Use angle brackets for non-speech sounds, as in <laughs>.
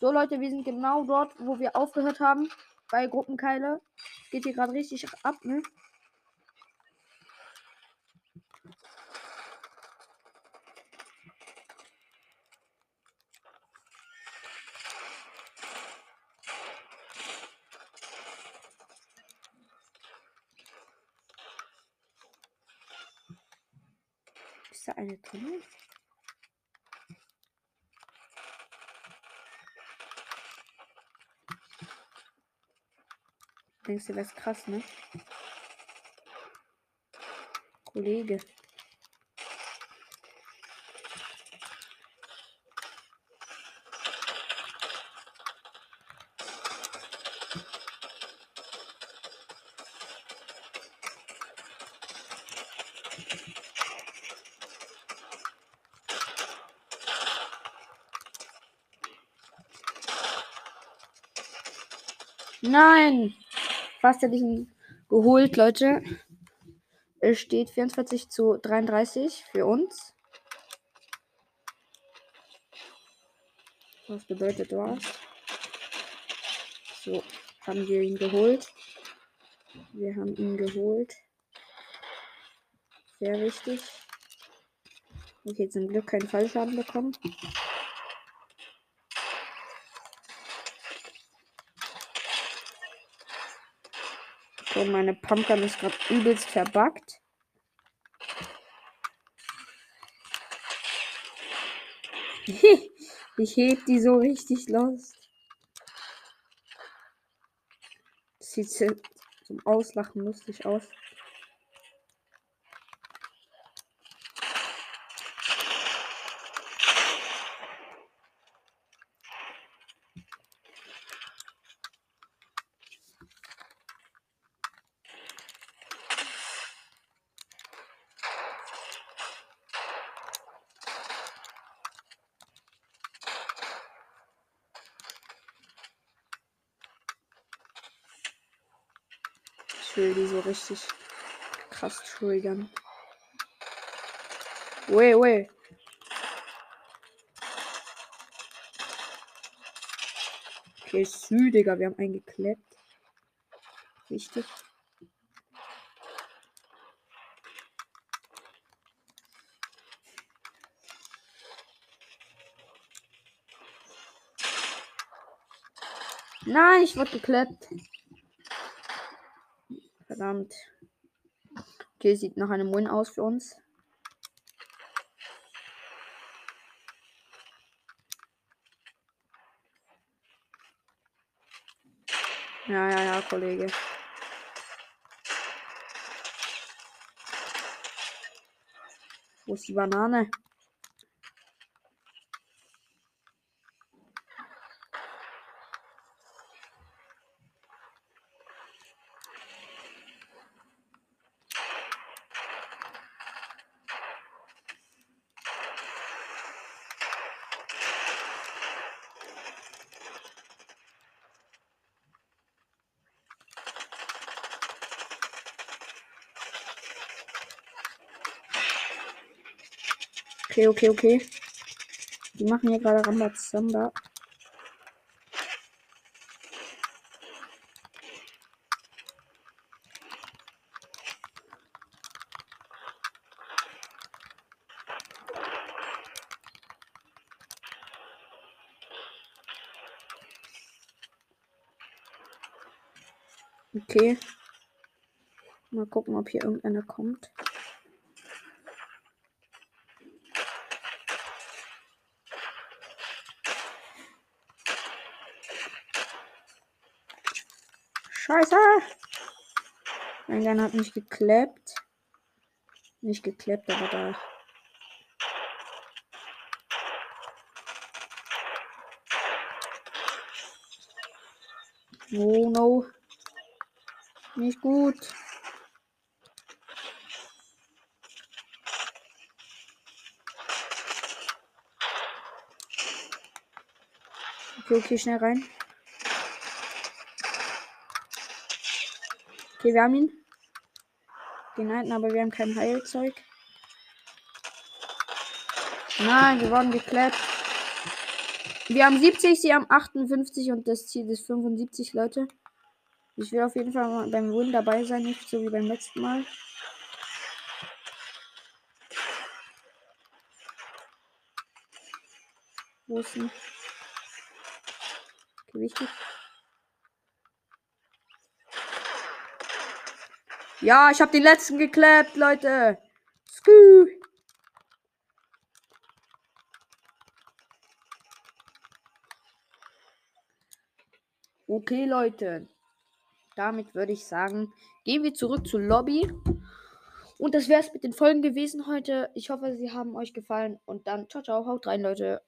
So, Leute, wir sind genau dort, wo wir aufgehört haben. Bei Gruppenkeile. Geht hier gerade richtig ab, ne? Eine Tunnel? Denkst du, das krass, ne? Kollege. Nein! Fast hätte ich ihn geholt, Leute. Es steht 44 zu 33 für uns. Was bedeutet das? So, haben wir ihn geholt. Wir haben ihn geholt. Sehr wichtig. Okay, zum Glück keinen Fallschaden bekommen. So, meine Pumpkin ist gerade übelst verbuggt. <laughs> ich heb die so richtig los. Sieht zum Auslachen lustig aus. Will die so richtig krass triggern. Weh, weh. Okay, Sü, Digga, wir haben eingeklebt. Wichtig. Nein, ich wurde geklebt. Verdammt. Okay, sieht nach einem Win aus für uns. Ja, ja, ja, Kollege. Wo ist die Banane? Okay, okay, okay. Die machen hier gerade Rambazamba. Okay. Mal gucken, ob hier irgendeiner kommt. Scheiße! Mein Gun hat nicht geklappt. Nicht geklappt, aber da. Oh no. Nicht gut. Okay, okay, schnell rein. Okay, wir haben ihn. Den alten, aber wir haben kein Heilzeug. Nein, wir wurden geklappt. Wir haben 70, sie haben 58 und das Ziel ist 75, Leute. Ich will auf jeden Fall beim Win dabei sein, nicht so wie beim letzten Mal. Wo ist denn? Okay. Ja, ich habe den letzten geklappt, Leute. Skü. Okay, Leute. Damit würde ich sagen, gehen wir zurück zur Lobby. Und das wäre es mit den Folgen gewesen heute. Ich hoffe, sie haben euch gefallen. Und dann, ciao, ciao, haut rein, Leute.